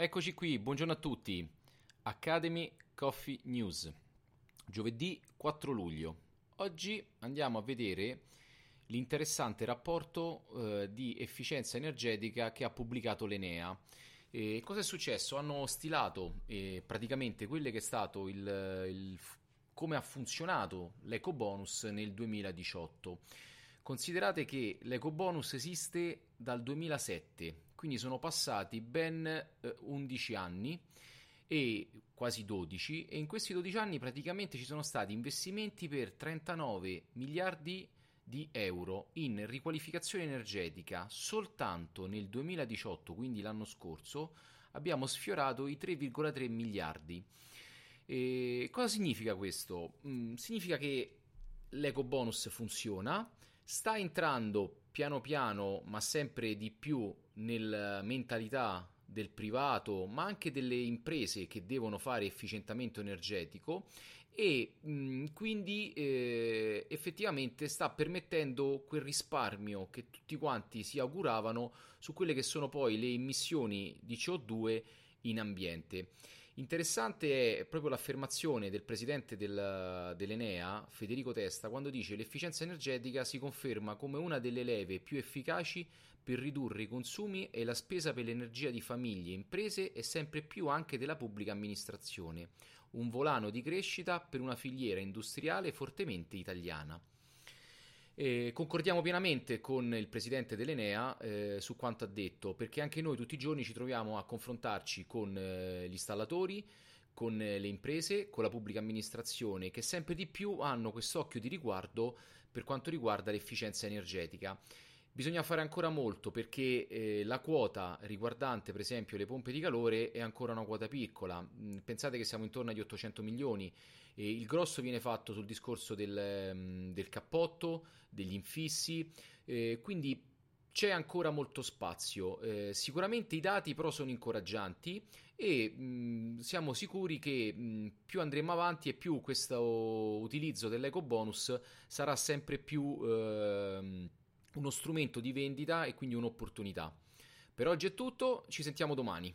Eccoci qui, buongiorno a tutti. Academy Coffee News. Giovedì 4 luglio. Oggi andiamo a vedere l'interessante rapporto eh, di efficienza energetica che ha pubblicato l'Enea. E cosa è successo? Hanno stilato eh, praticamente quello che è stato il, il come ha funzionato l'eco bonus nel 2018. Considerate che l'eco bonus esiste dal 2007 quindi sono passati ben eh, 11 anni e quasi 12 e in questi 12 anni praticamente ci sono stati investimenti per 39 miliardi di euro in riqualificazione energetica soltanto nel 2018 quindi l'anno scorso abbiamo sfiorato i 3,3 miliardi e cosa significa questo? Mm, significa che l'eco bonus funziona sta entrando piano piano ma sempre di più nella mentalità del privato, ma anche delle imprese che devono fare efficientamento energetico e mh, quindi eh, effettivamente sta permettendo quel risparmio che tutti quanti si auguravano su quelle che sono poi le emissioni di CO2 in ambiente. Interessante è proprio l'affermazione del presidente del, dell'Enea, Federico Testa, quando dice che l'efficienza energetica si conferma come una delle leve più efficaci per ridurre i consumi e la spesa per l'energia di famiglie, imprese e sempre più anche della pubblica amministrazione, un volano di crescita per una filiera industriale fortemente italiana. Eh, concordiamo pienamente con il presidente dell'Enea eh, su quanto ha detto, perché anche noi tutti i giorni ci troviamo a confrontarci con eh, gli installatori, con eh, le imprese, con la pubblica amministrazione, che sempre di più hanno quest'occhio di riguardo per quanto riguarda l'efficienza energetica. Bisogna fare ancora molto perché eh, la quota riguardante per esempio le pompe di calore è ancora una quota piccola. Mm, pensate che siamo intorno agli 800 milioni e il grosso viene fatto sul discorso del, mm, del cappotto, degli infissi, eh, quindi c'è ancora molto spazio. Eh, sicuramente i dati però sono incoraggianti e mh, mm, siamo sicuri che mh, più andremo avanti e più questo utilizzo dell'eco bonus sarà sempre più... Eh, uno strumento di vendita e quindi un'opportunità. Per oggi è tutto, ci sentiamo domani.